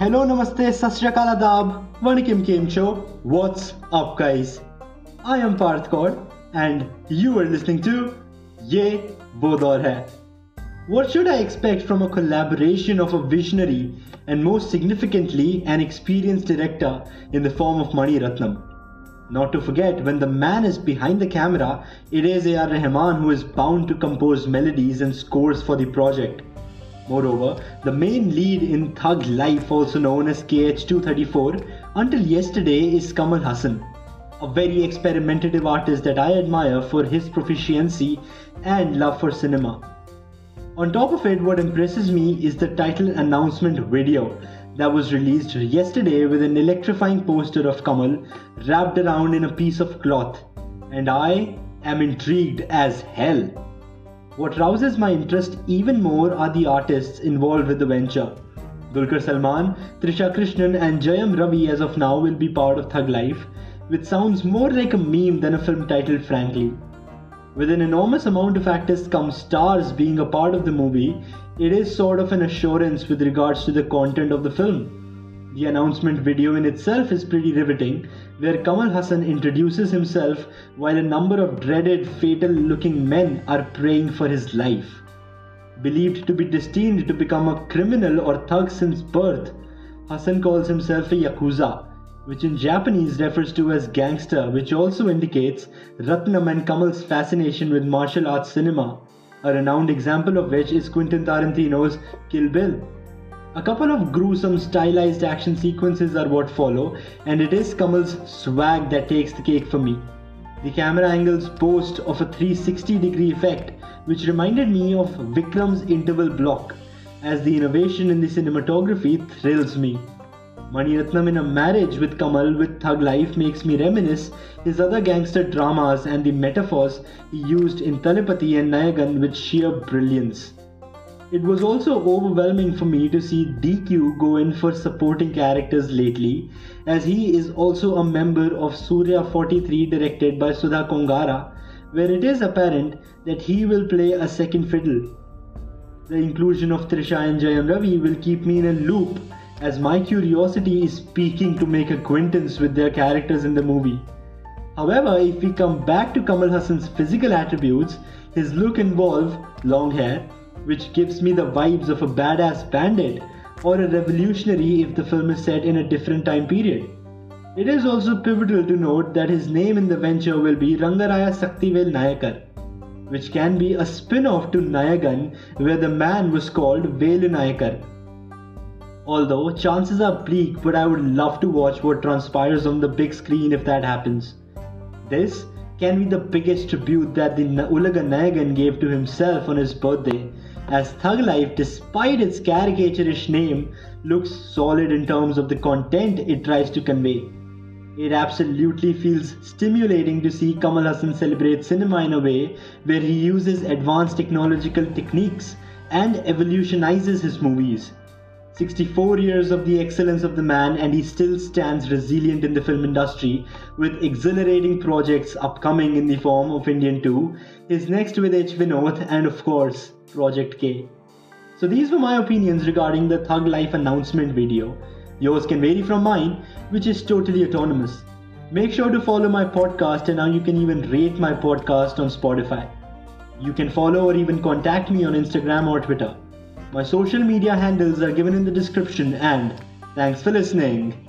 Hello, namaste, sasriyakal adab, vanakim kemcho. What's up, guys? I am Parth Kaur, and you are listening to Ye Wo Daur Hai. What should I expect from a collaboration of a visionary and most significantly an experienced director in the form of Mani Ratnam? Not to forget, when the man is behind the camera, it is A.R. Rahman who is bound to compose melodies and scores for the project. Moreover, the main lead in Thug Life, also known as KH234, until yesterday is Kamal Haasan, a very experimentative artist that I admire for his proficiency and love for cinema. On top of it, what impresses me is the title announcement video that was released yesterday with an electrifying poster of Kamal wrapped around in a piece of cloth. And I am intrigued as hell. What rouses my interest even more are the artists involved with the venture. Dulquer Salmaan, Trisha Krishnan, and Jayam Ravi, as of now, will be part of Thug Life, which sounds more like a meme than a film title, frankly. With an enormous amount of actors come stars being a part of the movie, it is sort of an assurance with regards to the content of the film. The announcement video in itself is pretty riveting, where Kamal Haasan introduces himself while a number of dreaded, fatal looking men are praying for his life. Believed to be destined to become a criminal or thug since birth, Haasan calls himself a Yakuza, which in Japanese refers to as gangster, which also indicates Ratnam and Kamal's fascination with martial arts cinema, a renowned example of which is Quentin Tarantino's Kill Bill. A couple of gruesome stylized action sequences are what follow, and it is Kamal's swag that takes the cake for me. The camera angles boast of a 360 degree effect, which reminded me of Vikram's interval block, as the innovation in the cinematography thrills me. Mani Ratnam in a marriage with Kamal with Thug Life makes me reminisce his other gangster dramas and the metaphors he used in Thalapathi and Nayagan with sheer brilliance. It was also overwhelming for me to see DQ go in for supporting characters lately, as he is also a member of Suriya 43 directed by Sudha Kongara, where it is apparent that he will play a second fiddle. The inclusion of Trisha and Jayam Ravi will keep me in a loop as my curiosity is peaking to make acquaintance with their characters in the movie. However, if we come back to Kamal Haasan's physical attributes, his look involves long hair, which gives me the vibes of a badass bandit, or a revolutionary if the film is set in a different time period. It is also pivotal to note that his name in the venture will be Rangaraya Saktivel Nayakar, which can be a spin off to Nayagan, where the man was called Velu Nayakar Although chances are bleak, but I would love to watch what transpires on the big screen if that happens. This can be the biggest tribute that the Ulaga Nayagan gave to himself on his birthday, as Thug Life, despite its caricaturish name, looks solid in terms of the content it tries to convey. It absolutely feels stimulating to see Kamal Haasan celebrate cinema in a way where he uses advanced technological techniques and evolutionizes his movies. 64 years of the excellence of the man, and he still stands resilient in the film industry with exhilarating projects upcoming in the form of Indian 2, his next with H. Vinod, and of course, Project K. So, these were my opinions regarding the Thug Life announcement video. Yours can vary from mine, which is totally autonomous. Make sure to follow my podcast, and now you can even rate my podcast on Spotify. You can follow or even contact me on Instagram or Twitter. My social media handles are given in the description and thanks for listening.